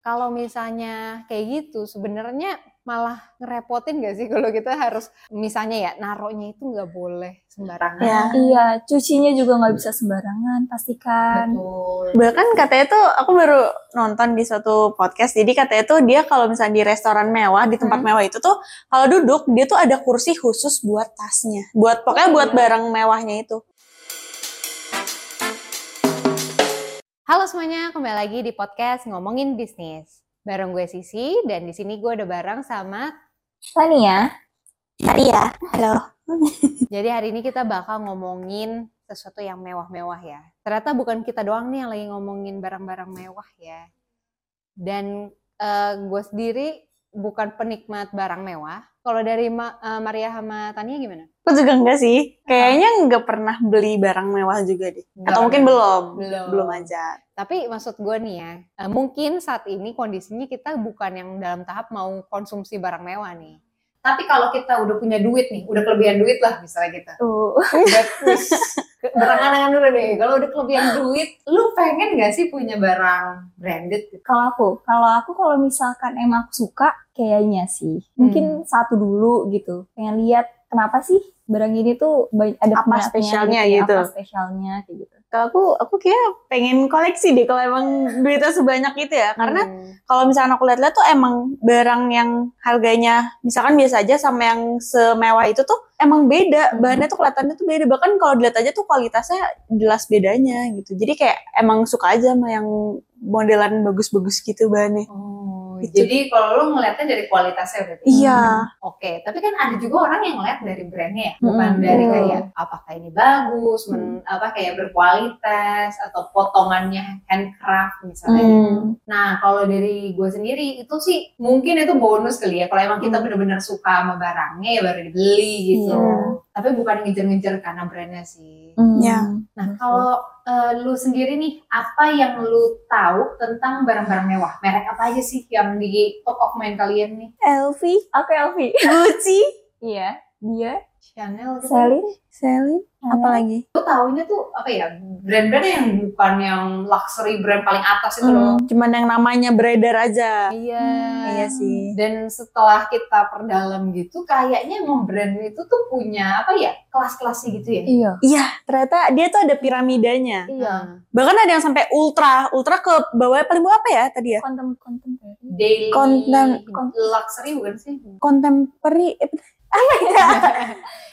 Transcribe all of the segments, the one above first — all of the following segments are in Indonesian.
Kalau misalnya kayak gitu, sebenarnya malah ngerepotin gak sih kalau kita harus misalnya ya naruhnya itu nggak boleh sembarangan. Ya. Iya, cucinya juga nggak bisa sembarangan, pastikan. Betul. Bahkan katanya tuh aku baru nonton di suatu podcast. Jadi katanya tuh dia kalau misalnya di restoran mewah, di tempat Hmm. mewah itu tuh kalau duduk dia tuh ada kursi khusus buat tasnya. Buat pokoknya Oh, buat iya. barang mewahnya itu. Halo semuanya, kembali lagi di podcast ngomongin bisnis. Bareng gue Sisi dan di sini gue udah bareng sama. Tania, Iya, halo. Jadi hari ini kita bakal ngomongin sesuatu yang mewah-mewah ya. Ternyata bukan kita doang nih yang lagi ngomongin barang-barang mewah ya. Dan eh, gue sendiri bukan penikmat barang mewah. Kalau dari Ma- eh, Maria sama Tania gimana? Aku juga enggak sih. Kayaknya enggak pernah beli barang mewah juga deh. Nggak Atau mungkin belum. Belum. Belum aja. Tapi maksud gue nih ya, eh, mungkin saat ini kondisinya kita bukan yang dalam tahap mau konsumsi barang mewah nih. Tapi kalau kita udah punya duit nih, udah kelebihan duit lah misalnya kita. Udah terus ke- berangan-angan dulu deh. Kalau udah kelebihan duit, lu pengen gak sih punya barang branded? gitu? Kalau aku, kalau aku kalau misalkan emang aku suka, kayaknya sih. Mungkin satu dulu gitu. Pengen lihat kenapa sih barang ini tuh ada Apa spesialnya ya, gitu. Apa spesialnya kayak gitu. Kalau aku, aku kayak pengen koleksi deh kalau emang duitnya sebanyak itu ya. Karena Hmm. kalau misalnya aku lihat-lihat tuh emang barang yang harganya misalkan biasa aja sama yang semewah itu tuh emang beda. Hmm. Bahannya tuh kelihatannya tuh beda. Bahkan kalau dilihat aja tuh kualitasnya jelas bedanya gitu. Jadi kayak emang suka aja sama yang modelan bagus-bagus gitu bahannya. Oh, Gitu. jadi kalau lu ngeliatnya dari kualitasnya berarti? Iya. Oke, tapi kan ada juga orang yang ngeliat dari brandnya ya, bukan Hmm. dari Hmm. kayak apakah ini bagus, men- apa kayak berkualitas atau potongannya handcraft misalnya. Hmm. Nah, kalau dari gue sendiri itu sih mungkin itu bonus kali ya. Kalau emang kita Hmm. benar-benar suka sama barangnya ya baru dibeli gitu. Iya. Tapi bukan ngejar-ngejar karena brandnya sih. Ya. Nah, kalau eh, lu sendiri nih, apa yang lu tahu tentang barang-barang mewah? Merek apa aja sih yang di top of mind kalian nih? LV, Oke, Elvi. Gucci, Iya, dia, Chanel gitu? Celine, Celine, apalagi? Lu taunya tuh apa ya? Brand-brand yang bukan yang luxury brand paling atas itu loh. Hmm, cuman yang namanya beredar aja. Iya. Iya sih. Dan setelah kita perdalam gitu, kayaknya emang brand itu tuh punya apa ya? Kelas-kelasnya gitu ya. Iya. Iya, ternyata dia tuh ada piramidanya. Iya. Nah, Bahkan ada yang sampai ultra, ultra ke bawah paling bawah apa ya tadi ya? Kontem kontemporary. daily Konten- luxury bukan sih? Contemporary, eh, apa ya?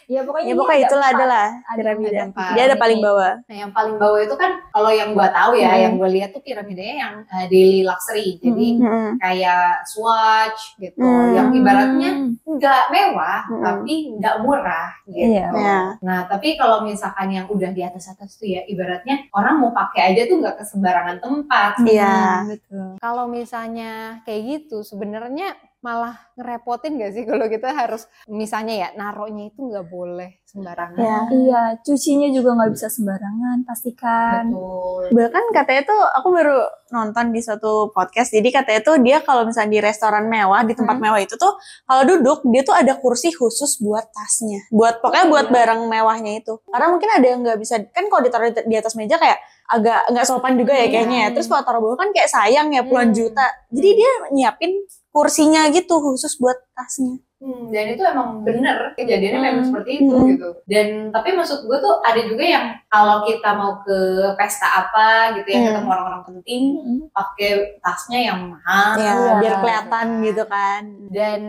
Ya pokoknya ya pokoknya ada itulah adalah Ada piramida. yang empat. Dia ada paling bawah. Nah, yang paling bawah itu kan kalau yang gua tahu ya, Hmm. yang gue lihat tuh piramidanya yang uh, daily luxury. Jadi Mm-mm. kayak Swatch gitu, Hmm. yang ibaratnya nggak mewah Hmm. tapi nggak murah gitu. Iya. Ya. Nah, tapi kalau misalkan yang udah di atas-atas tuh ya, ibaratnya orang mau pakai aja tuh nggak ke sembarangan tempat. Iya. Hmm, betul. Kalau misalnya kayak gitu, sebenarnya malah ngerepotin gak sih kalau kita harus misalnya ya naruhnya itu nggak boleh sembarangan. Ya. Iya, cucinya juga nggak bisa sembarangan, pastikan. Betul. Bahkan katanya tuh aku baru nonton di suatu podcast. Jadi katanya tuh dia kalau misalnya di restoran mewah, di tempat Hmm. mewah itu tuh kalau duduk dia tuh ada kursi khusus buat tasnya. Buat pokoknya Oh, buat iya. barang mewahnya itu. Karena mungkin ada yang nggak bisa kan kalau ditaruh di, di atas meja kayak agak nggak sopan juga ya Iya. kayaknya ya. Terus kalau taruh bawah kan kayak sayang ya puluhan Hmm. juta. Jadi dia nyiapin kursinya gitu khusus buat tasnya. Hmm, dan itu emang bener kejadiannya memang Hmm. seperti itu Hmm. gitu. Dan tapi maksud gue tuh ada juga yang kalau kita mau ke pesta apa gitu ya Hmm. ketemu orang-orang penting Mm-mm. pakai tasnya yang mahal. Ya, biar kelihatan gitu kan. Dan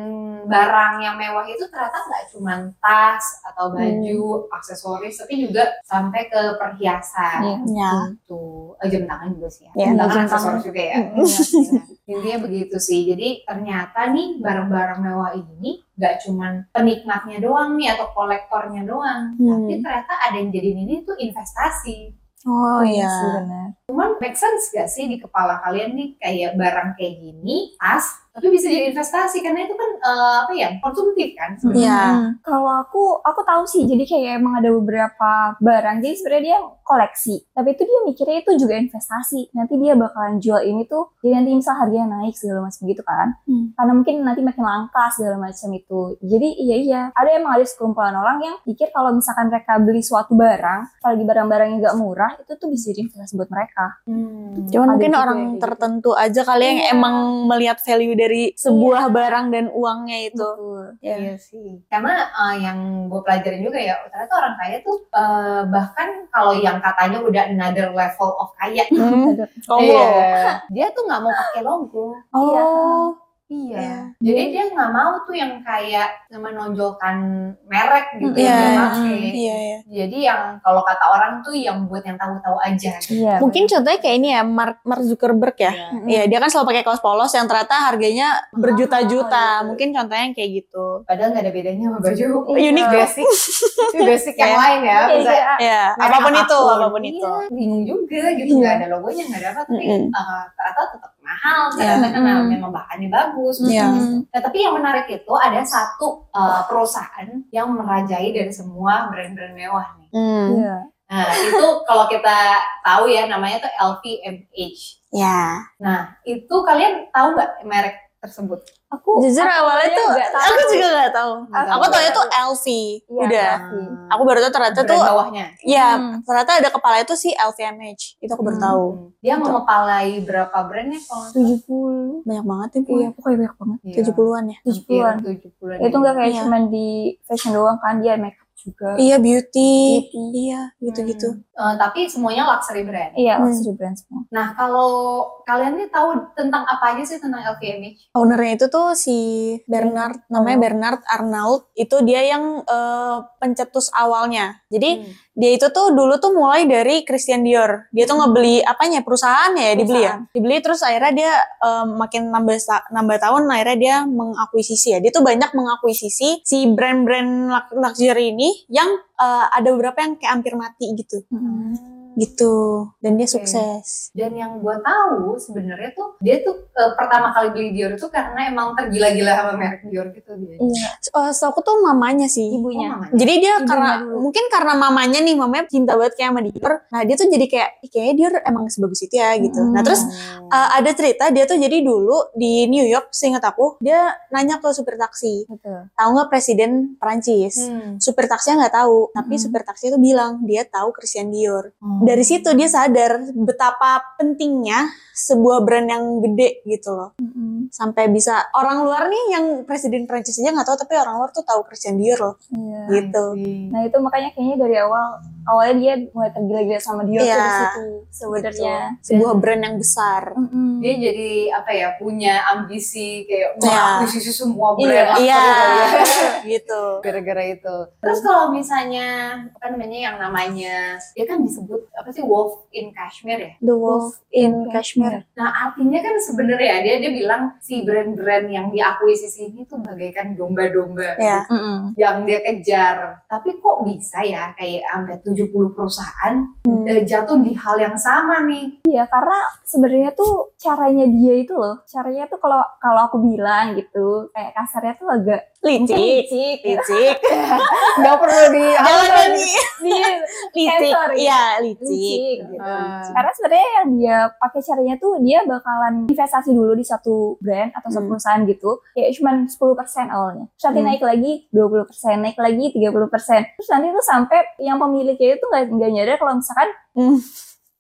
barang yang mewah itu ternyata nggak cuma tas atau baju, aksesoris, tapi juga sampai ke perhiasan. Iya. Ya. Tuh, eh, jam tangan juga sih ya. Iya, jam tangan aksesoris juga ya. Mm, iya. Intinya begitu sih. Jadi ternyata nih barang-barang mewah ini nggak cuman penikmatnya doang nih atau kolektornya doang, Hmm. tapi ternyata ada yang jadi ini tuh investasi. Oh Iya iya. benar. Cuman make sense gak sih di kepala kalian nih kayak barang kayak gini, tas, tapi bisa jadi investasi karena itu kan eh, apa ya konsumtif kan sebenarnya. Iya. Hmm. Kalau aku, aku tahu sih. Jadi kayak emang ada beberapa barang. Jadi sebenarnya dia koleksi. Tapi itu dia mikirnya itu juga investasi. Nanti dia bakalan jual ini tuh. Jadi nanti misal harganya naik segala macam gitu kan. Hmm. Karena mungkin nanti makin langka segala macam itu. Jadi iya iya. Ada emang ada sekumpulan orang yang pikir kalau misalkan mereka beli suatu barang, apalagi barang-barang yang gak murah, itu tuh bisa jadi investasi buat mereka. Hmm. Cuman Ada mungkin orang gitu. tertentu aja kali yang Iya. emang melihat value dari sebuah Iya. barang dan uangnya itu. Betul. Ya. Iya sih. Karena eh, yang gue pelajarin juga ya, ternyata orang kaya tuh eh, bahkan kalau yang katanya udah another level of kaya, Hmm. Ada- Oh. iya, dia tuh nggak mau pakai logo. Oh. Iya. Iya. Jadi dia nggak mau tuh yang kayak menonjolkan merek gitu Iya, yang dia iya, pakai. Iya, iya. Jadi yang kalau kata orang tuh yang buat yang tahu-tahu aja. gitu. Iya. Mungkin contohnya kayak ini ya, Mark, Mark Zuckerberg ya. Iya. Iya, dia kan selalu pakai kaos polos yang ternyata harganya berjuta-juta. gitu. Mungkin contohnya yang kayak gitu. Padahal nggak ada bedanya sama baju Unik dong. basic. itu basic yang Iya. lain ya. Iya, Bisa iya. Ya, merek apa pun itu, apa pun Iya, itu. bingung juga gitu Iya. nggak ada logonya nggak ada apa tapi Mm-mm. eh, ternyata tetap mahal Iya. ternyata karena Mm. memang bahannya bagus Iya. Nah, tapi yang menarik itu ada satu uh, perusahaan yang merajai dari semua brand-brand mewah nih. Hmm. Iya. Nah, itu kalau kita tahu ya namanya tuh LVMH. Ya. Nah, itu kalian tahu nggak merek tersebut? Aku Jujur aku awalnya tuh nggak tahu. aku juga gak tahu. Nggak Aku tahu. taunya tuh LV. Iya, Udah. LV. Aku baru tahu ternyata Brand tuh bawahnya. ya Hmm. ternyata ada kepala itu si LVMH. Itu aku baru Hmm. tahu. Dia mengepalai berapa brandnya kalau nggak salah? 70. Banyak banget ya, Iya, pokoknya banyak banget. Iya. 70-an ya. 70-an. Hampir 70-an. Itu nggak kayak Iya. cuman di fashion doang kan, dia make up juga. Iya, beauty. Beauty. Iya, gitu-gitu. Hmm. Eh, tapi semuanya luxury brand. Iya, Hmm. luxury brand semua. Nah, kalau kalian nih tahu tentang apa aja sih tentang LVMH? Ownernya itu tuh si Bernard, namanya Oh. Bernard Arnault. Itu dia yang eh, pencetus awalnya. Jadi Hmm. dia itu tuh dulu tuh mulai dari Christian Dior. Dia tuh ngebeli apanya perusahaannya ya dibeli ya. Perusahaan. Dibeli terus akhirnya dia eh, makin nambah nambah tahun akhirnya dia mengakuisisi ya. Dia tuh banyak mengakuisisi si brand-brand lux- luxury ini yang eh, ada beberapa yang kayak hampir mati gitu. Gitu. Dan dia Oke. sukses. Dan yang gue tahu sebenarnya tuh dia tuh eh, pertama kali beli Dior itu karena emang tergila-gila sama merek Dior gitu dia. Iya, Eh, so aku tuh mamanya sih. ibunya. Oh, mamanya. Jadi dia Ibunya karena dulu. mungkin karena mamanya nih mamanya cinta banget kayak sama Dior. Nah dia tuh jadi kayak "Ih, kayaknya Dior emang sebagus itu ya gitu. Nah Hmm. terus Oh. uh, ada cerita dia tuh jadi dulu di New York seingat aku dia nanya ke supir taksi Betul. tahu nggak presiden Prancis. Hmm. Supir taksinya nggak tahu, tapi Hmm. supir taksi itu bilang dia tahu Christian Dior. Oh. Dari situ dia sadar betapa pentingnya sebuah brand yang gede gitu loh. Mm-mm. Sampai bisa orang luar nih yang presiden Prancis aja nggak tahu, tapi orang luar tuh tahu Christian Dior loh. Iya. Gitu. Nah itu makanya kayaknya dari awal awalnya dia mulai tergila-gila sama Dior tuh Iya. di situ sebenarnya. Gitu. Sebuah brand yang besar. Mm-mm. dia jadi apa ya punya ambisi kayak Iya. mengakuisisi semua Iya, brand luxury Iya, ya. gitu. gara-gara itu. Terus kalau misalnya apa namanya yang namanya dia kan disebut apa sih Wolf in Kashmir ya? The Wolf in Kashmir. Nah artinya kan sebenarnya dia dia bilang si brand-brand yang diakuisisi ini tuh bagaikan domba-domba Ya. Mm-mm. yang dia kejar. Tapi kok bisa ya kayak sampai 70 perusahaan Hmm. eh, jatuh di hal yang sama nih? Iya karena sebenarnya tuh caranya dia itu loh, caranya tuh kalau kalau aku bilang gitu kayak kasarnya tuh agak Licik. licik. Licik. Nggak perlu di Jangan lagi. Dia Licik. Ya. Iya, licik. licik gitu. Ah. Karena sebenarnya yang dia pakai caranya tuh dia bakalan investasi dulu di satu brand atau Hmm. perusahaan gitu. Kayak cuma 10% awalnya. Terus nanti Hmm. naik lagi 20%, naik lagi 30%. Terus nanti tuh sampai yang pemiliknya itu nggak nyadar kalau misalkan Hmm.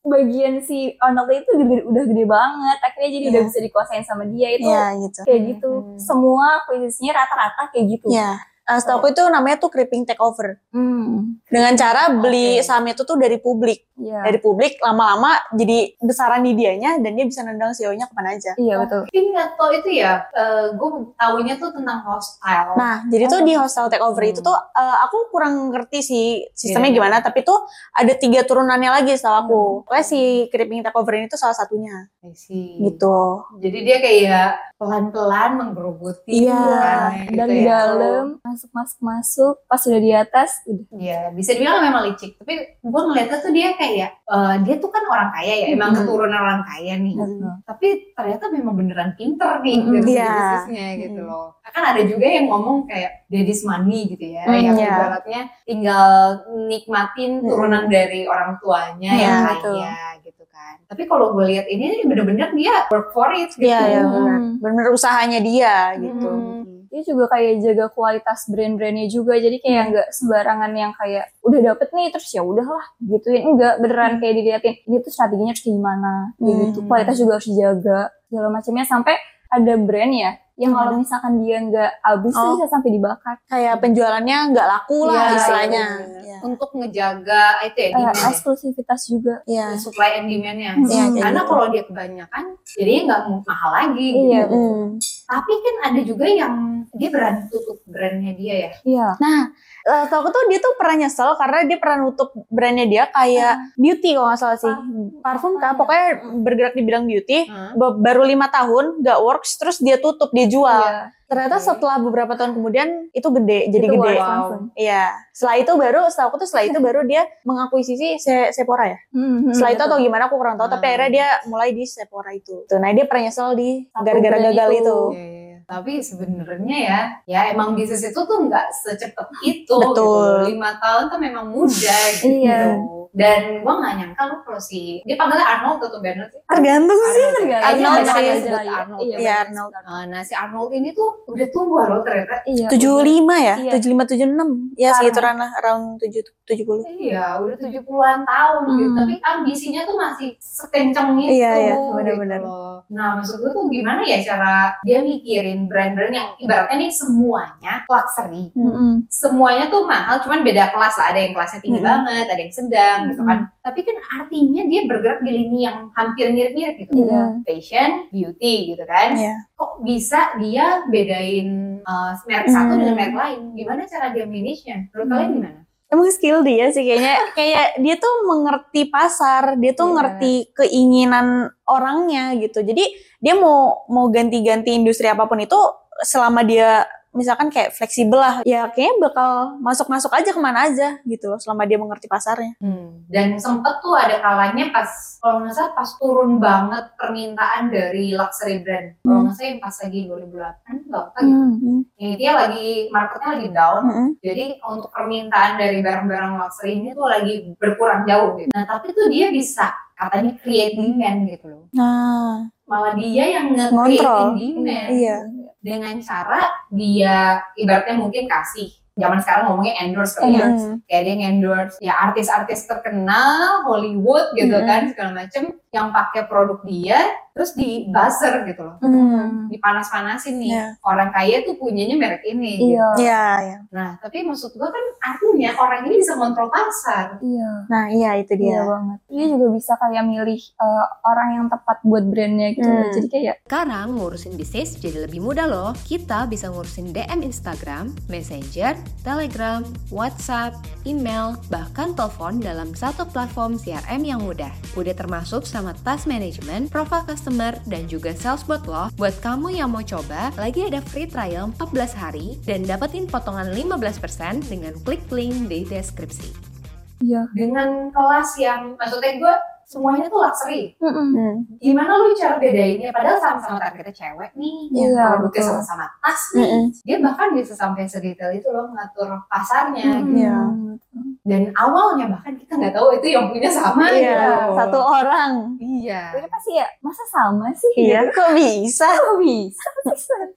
bagian si Arnold itu udah, udah gede banget. Akhirnya jadi udah Iya. bisa dikuasain sama dia itu. Iya, gitu. Kayak gitu. Hmm. Semua akuisisinya rata-rata kayak gitu. Iya. Uh, setahu aku itu namanya tuh creeping takeover. Hmm. Dengan cara beli Oke. saham itu tuh dari publik. Iya. Dari publik lama-lama jadi besaran di dianya dan dia bisa nendang CEO-nya ke mana aja. Iya betul. Tapi nggak tau itu ya, gue taunya tuh tentang hostile. Nah, jadi tuh Oh. di hostel takeover itu Hmm. tuh uh, aku kurang ngerti sih sistemnya Iya. gimana, tapi tuh ada tiga turunannya lagi setahu aku. Pokoknya si creeping takeover ini tuh salah satunya I see. gitu. Jadi dia kayak pelan-pelan menggerogoti Iya, bukannya gitu dari ya. dalam masuk masuk masuk pas sudah di atas udah Iya, bisa dibilang memang licik. Tapi gue ngeliatnya tuh dia kayak, eh, dia tuh kan orang kaya ya, emang Mm-mm. keturunan orang kaya nih. Mm-mm. Tapi ternyata memang beneran pinter nih Iya. bisnisnya gitu Mm. loh. Kan ada juga yang ngomong kayak daddy's money gitu ya, Mm, yang iya. ibaratnya tinggal nikmatin turunan dari orang tuanya Iya, yang betul. kaya gitu kan. Tapi kalau gue lihat ini bener-bener dia work for it gitu. Iya Hmm. benar. Benar usahanya dia gitu. Hmm. Dia juga kayak jaga kualitas brand-brandnya juga jadi kayak Hmm. nggak sembarangan yang kayak udah dapet nih terus ya udahlah gituin enggak beneran kayak diliatin ini tuh strateginya harus kayak gimana kayak Hmm. gitu kualitas juga harus dijaga segala macamnya sampai ada brand ya yang kalau misalkan dia nggak habis tuh Oh. bisa sampai dibakar Kayak penjualannya nggak laku lah Iya, istilahnya. Iya. Untuk ngejaga itu ya, demand ya. eksklusivitas juga Iya. supply and demand-nya. Iya, kayak Karena gitu. kalau dia kebanyakan, jadinya nggak mahal lagi. Iya, gitu. Mm. Tapi kan ada juga yang dia berani tutup brandnya dia ya. iya Nah, eh, tau aku tuh dia tuh pernah nyesel karena dia pernah nutup brandnya dia kayak beauty kalau nggak salah sih. Parfum kah? Pokoknya bergerak di bidang beauty. Ba- Baru lima tahun gak works, terus dia tutup, dia jual. iya Ternyata setelah beberapa tahun kemudian itu gede, jadi Itu gede. Wow. langsung. Iya. Setelah itu baru, setelah aku tuh setelah itu baru dia mengakuisisi Se- Sephora ya. Hmm, Setelah itu betul. atau gimana aku kurang tahu, tapi Hmm. akhirnya dia mulai di Sephora itu. Tuh, nah dia pernah nyesel di gara-gara gagal itu. itu. Iya, iya, iya. Tapi sebenarnya ya, ya emang bisnis itu tuh nggak secepet itu. Betul. Gitu. Lima tahun tuh memang muda gitu. Iya. Dan gua nggak nyangka lu kalau si dia panggilnya Arnold atau Bernard sih? Tergantung sih. Arnold, ya? tergantung. Arnold banyak sih. yang sebut Arnold. Iya, ya. Iya, Arnold. Nah, nah si Arnold ini tuh udah tua loh ternyata. iya 75 ya? Iya. 75 76. Ya Sekarang. segituran lah, around 7 70. Iya, udah 70-an tahun gitu. Hmm. Tapi ambisinya tuh masih sekenceng itu. Iya, iya, gitu benar-benar. loh. Nah, maksud gue tuh gimana ya cara dia mikirin brand-brand yang ibaratnya nih semuanya luxury. Mm-mm. Semuanya tuh mahal, cuman beda kelas lah. Ada yang kelasnya tinggi Mm-mm. banget, ada yang sedang gitu kan. Tapi kan artinya dia bergerak di lini yang hampir mirip-mirip gitu. Iya. Fashion, beauty gitu kan. Iya. Kok bisa dia bedain uh, merek satu Hmm. dengan merek lain? Gimana cara dia manage-nya? Menurut Hmm. kalian gimana? Emang skill dia sih kayaknya kayak dia tuh mengerti pasar, dia tuh Iya. ngerti keinginan orangnya gitu. Jadi dia mau mau ganti-ganti industri apa pun itu selama dia misalkan kayak fleksibel lah, ya kayaknya bakal masuk-masuk aja ke mana aja gitu loh selama dia mengerti pasarnya. Dan sempet tuh ada kalanya pas, kalau nggak salah pas turun banget permintaan dari luxury brand. Kalau nggak salah yang pas lagi 2008, nggak apa gitu. Hmm. Ini dia lagi, marketnya lagi down. Mm-mm. Jadi untuk permintaan dari barang-barang luxury ini tuh lagi berkurang jauh gitu. Nah tapi tuh dia bisa katanya create demand gitu loh. Nah, Malah dia yang Ngontrol. nge-create demand. iya. Dengan cara dia ibaratnya mungkin kasih. Zaman sekarang ngomongnya endorse kali ya. Mm-mm. kayak dia endorse ya artis-artis terkenal Hollywood gitu Mm-mm. kan segala macem yang pakai produk dia terus di buzzer gitu loh Mm. dipanas-panasin nih Iya. orang kaya tuh punyanya merek ini gitu. Iya. Iya, iya. nah tapi maksud gua kan artinya orang ini bisa kontrol pasar Iya. Nah, iya itu Iya dia. banget. Dia juga bisa kayak milih eh, orang yang tepat buat brandnya gitu. Hmm. Jadi kayak Sekarang ngurusin bisnis jadi lebih mudah loh. Kita bisa ngurusin DM Instagram, Messenger, Telegram, WhatsApp, email, bahkan telepon dalam satu platform CRM yang mudah. Udah termasuk sama task management, profile customer, dan juga salesbot loh. Buat kamu yang mau coba, lagi ada free trial 14 hari dan dapetin potongan 15% dengan klik link di deskripsi. iya. dengan kelas yang maksudnya gua semuanya tuh luxury Mm-mm. Hmm. gimana lu cara bedainnya padahal sama-sama targetnya cewek nih Iya, produknya betul. sama-sama tas nih Mm-mm. dia bahkan bisa sampai sedetail itu loh ngatur pasarnya Mm-mm. gitu. Iya. dan awalnya bahkan kita nggak tahu itu yang punya sama Iya, gitu. satu orang. iya Tapi pasti ya, masa sama sih? Iya, kok bisa? Kok bisa?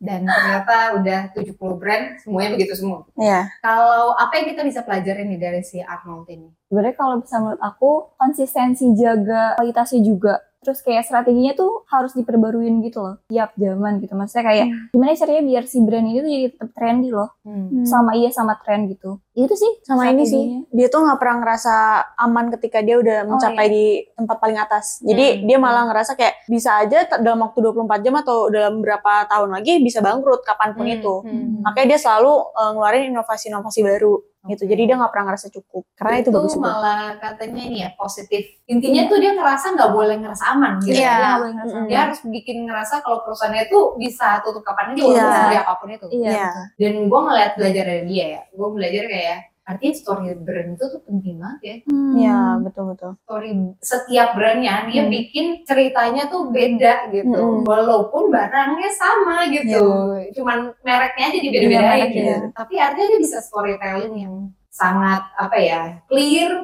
dan ternyata udah 70 brand semuanya begitu semua Iya. kalau apa yang kita bisa pelajarin nih dari si Arnold ini Sebenarnya kalau bisa menurut aku, konsistensi jaga kualitasnya juga. Terus kayak strateginya tuh harus diperbaruin gitu loh. Tiap zaman gitu. Maksudnya kayak, gimana caranya biar si brand ini tuh jadi tetap trendy loh. Hmm. Sama iya sama tren gitu. Itu sih sama saat ini sih. dia tuh nggak pernah ngerasa aman ketika dia udah mencapai di tempat paling atas. Jadi Hmm. dia malah ngerasa kayak bisa aja dalam waktu 24 jam atau dalam berapa tahun lagi bisa bangkrut kapan pun Hmm, itu. hmm. makanya dia selalu uh, ngeluarin inovasi-inovasi baru gitu. Jadi dia nggak pernah ngerasa cukup. Karena itu, bagus juga. malah katanya ini ya positif. Intinya tuh dia ngerasa nggak boleh ngerasa aman gitu. Iya. Dia boleh ngerasa Mm-mm. dia harus bikin ngerasa kalau perusahaannya itu bisa tutup kapan aja Iya. walaupun seperti apa pun itu. Iya. Iya. dan gue ngeliat belajar dari dia ya. Gue belajar kayak artinya story brand itu tuh penting banget ya. Iya, betul betul. Story setiap brandnya dia Hmm. bikin ceritanya tuh beda gitu. Mm-mm. walaupun barangnya sama gitu. Cuman mereknya aja dibeda-bedain Iya, mereknya. gitu. Tapi artinya dia bisa storytelling yang sangat apa ya clear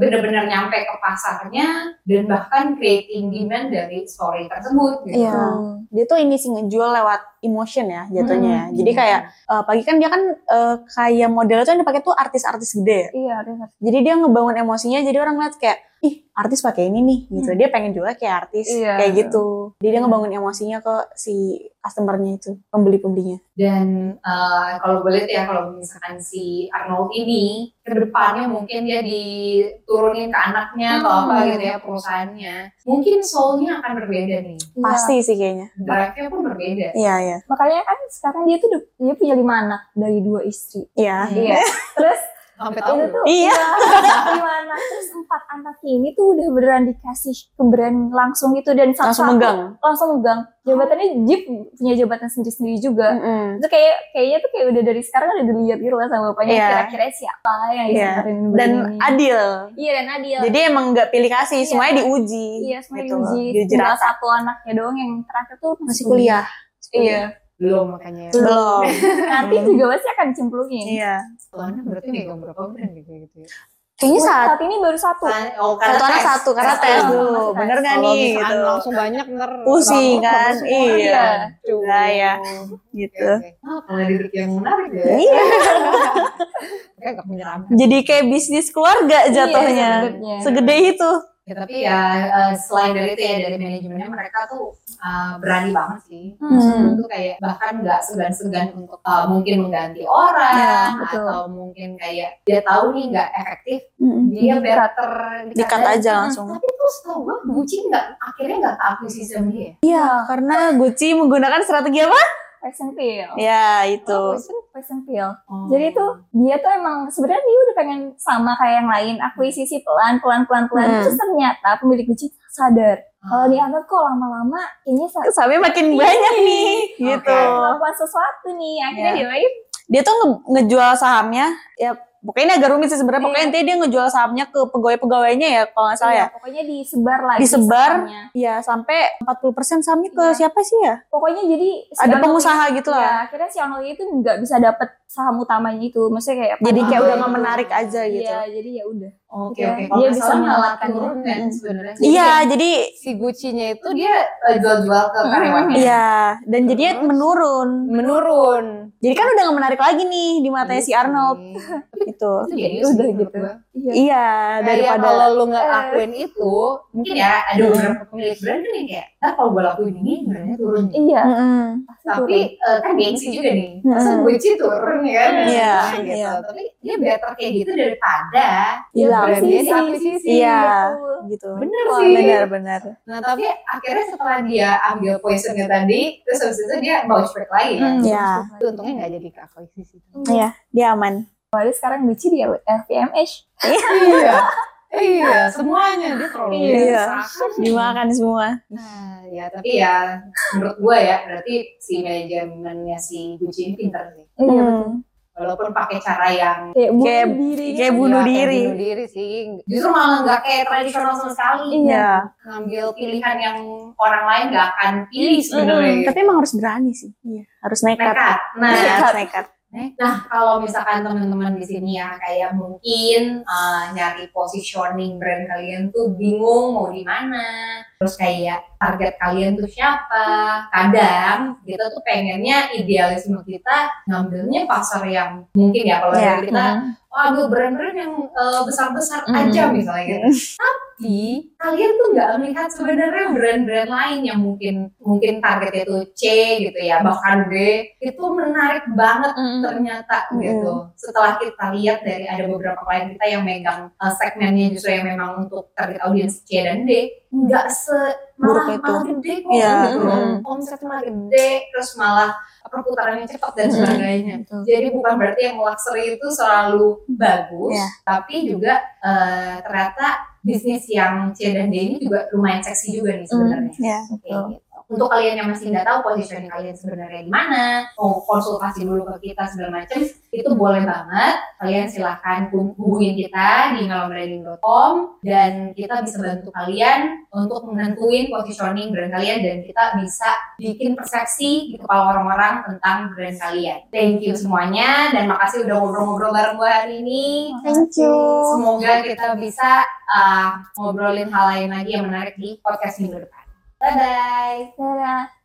benar-benar nyampe ke pasarnya dan bahkan creating demand dari story tersebut gitu. Iya. dia tuh ini sih ngejual lewat emotion ya jatuhnya ya. Hmm. jadi kayak uh, pagi kan dia kan uh, kayak model tuh yang dipakai tuh artis-artis gede ya iya Reza. jadi dia ngebangun emosinya jadi orang ngeliat kayak ih artis pakai ini nih gitu dia pengen juga kayak artis Iya. kayak gitu jadi dia ngebangun emosinya ke si customernya itu pembeli pembelinya Dan eh, kalau lihat ya kalau misalkan si Arnold ini ke depannya mungkin dia diturunin ke anaknya atau apa Hmm. gitu ya perusahaannya, mungkin soulnya akan berbeda nih. Iya. pasti sih kayaknya Drive-nya pun berbeda. iya iya makanya kan sekarang dia tuh udah- dia punya lima anak dari dua istri iya iya terus Sampai itu tahu. tuh Iya. lima anak terus empat anaknya ini tuh udah beneran dikasih ke brand langsung gitu dan satu langsung megang langsung megang jabatannya Jeep punya jabatan sendiri sendiri juga Mm-mm. itu kayak kayaknya tuh kayak udah dari sekarang udah dilihat gitu lah sama bapaknya Iya. kira-kira siapa yang Iya. disebarin brand dan ini. adil iya dan adil jadi emang nggak pilih kasih Iya. semuanya diuji iya semuanya gitu. diuji tinggal satu anaknya doang yang terakhir tuh masih kuliah iya Belum makanya. belum nanti juga pasti akan dicemplungin iya Soalnya berarti megang berapa brand gitu gitu ya. kayaknya saat saat ini baru satu Oh, satu anak satu karena Tes tes dulu. bener gak nih gitu langsung banyak ntar Pusing kan? Iya. Nah, ya. gitu Oke, oke. Ah, yang menarik ya. Iya. Kayak gak menyeramkan. jadi kayak bisnis keluarga jatuhnya sebenarnya. segede itu Ya, tapi ya eh, selain dari itu ya dari manajemennya mereka tuh eh, berani banget sih. Hmm. Itu kayak bahkan nggak segan-segan untuk eh, mungkin mengganti orang Ya, betul. atau mungkin kayak dia tahu nih nggak efektif, Mm-mm. dia better Di-cut aja langsung. Tapi terus tau gue Gucci nggak akhirnya nggak akuisisi sama dia. Iya, karena Gucci menggunakan strategi apa? Fashion pill Ya, itu. Oh, fashion pill Oh. Jadi tuh dia tuh emang sebenarnya dia udah pengen sama kayak yang lain akuisisi pelan pelan pelan pelan Hmm. terus ternyata pemilik Gucci sadar kalau dia anak kok lama-lama kayaknya sa- Sampai makin banyak nih, gitu. Oke. melakukan sesuatu nih akhirnya Iya. dia lagi Dia tuh nge- ngejual sahamnya, ya pokoknya ini agak rumit sih sebenarnya. Iya. Pokoknya intinya dia ngejual sahamnya ke pegawai-pegawainya ya, kalau nggak salah Iya, ya. pokoknya disebar lagi Disebar. sahamnya. Ya, sampai 40% sahamnya ke Iya. siapa sih ya? pokoknya jadi si Ada pengusaha ini- gitu ya, lah. akhirnya si Arnold itu nggak bisa dapet saham utamanya itu maksudnya kayak Jadi kayak Ah. udah nggak menarik aja gitu. Iya, jadi ya udah Oke Iya, oke. dia bisa menyelamatkan turun diri. kan sebenarnya. Iya, jadi si Gucci-nya itu dia eh, jual-jual ke karyawannya. iya dan jadinya Terus? menurun. Menurun. Jadi kan udah gak menarik lagi nih di matanya si Arnold gitu. Itu jadi Udah gitu. Iya Iya, daripada kalau lu nggak Eh. lakuin itu, mungkin ya ada beberapa pemilik brand kan yang kayak, nah kalau gue lakuin ini brandnya turun. nih." iya pasti Tapi eh, kan gengsi juga nih, masa Hmm. Gucci turun ya kan? Iya, gitu. iya. Tapi dia better kayak gitu daripada Hilang. brandnya Akuisisi. diakuisisi. Iya, Betul. gitu. Bener sih. Benar-benar. Nah tapi akhirnya setelah dia ambil poisonnya tadi, terus habis itu dia bounce back lagi kan? Hmm, Iya. Untungnya nggak jadi ke akuisisi. Iya, dia aman. Padahal sekarang Gucci di LVMH. iya. Iya, semuanya dia terlalu Iya. menyusahkan. Dimakan semua. Nah, ya tapi ya menurut gue ya berarti si manajemennya si Gucci ini pintar sih. Iya Hmm. betul. Walaupun pakai cara yang Kayak bunuh Kayak- diri. kayak bunuh ya, kayak diri. bunuh diri sih. Justru malah nggak kayak tradisional sama sekali. Iya. Ngambil pilihan yang orang lain nggak akan pilih sebenarnya. Hmm, tapi emang harus berani sih. Iya, harus nekat. nekat. Nah, Iya, harus nekat. Nah, kalau misalkan teman-teman di sini ya kayak mungkin uh, nyari positioning brand kalian tuh bingung mau di mana, terus kayak target kalian tuh siapa. Kadang kita tuh pengennya idealisme kita ngambilnya pasar yang mungkin ya kalau dari kita wah ambil brand-brand yang eh, besar-besar Mm. aja misalnya gitu. Tapi kalian tuh nggak melihat sebenarnya brand-brand lain yang mungkin mungkin targetnya itu C gitu ya, bahkan D itu menarik banget Mm. ternyata gitu. Setelah kita lihat dari ada beberapa klien kita yang megang uh, segmennya justru yang memang untuk target audiens C dan D, nggak se malah, itu. malah gede kok Iya, gitu mm. Omsetnya malah gede, terus malah perputarannya cepat dan Mm. sebagainya. Jadi bukan berarti yang luxury itu selalu bagus, Iya. tapi juga uh, ternyata bisnis yang C dan D ini juga lumayan seksi juga nih sebenarnya. Ya. Kayak gitu. Untuk kalian yang masih nggak tahu positioning kalian sebenarnya di mana, mau konsultasi dulu ke kita segala macam, itu boleh banget. Kalian silahkan hub- hubungin kita di melombranding.com dan kita bisa bantu kalian untuk menentuin positioning brand kalian dan kita bisa bikin persepsi di kepala orang-orang tentang brand kalian. Thank you semuanya dan makasih udah ngobrol-ngobrol bareng gue hari ini. Thank you. Semoga kita bisa uh, ngobrolin hal lain lagi yang menarik di podcast minggu depan. 拜拜，拜拜。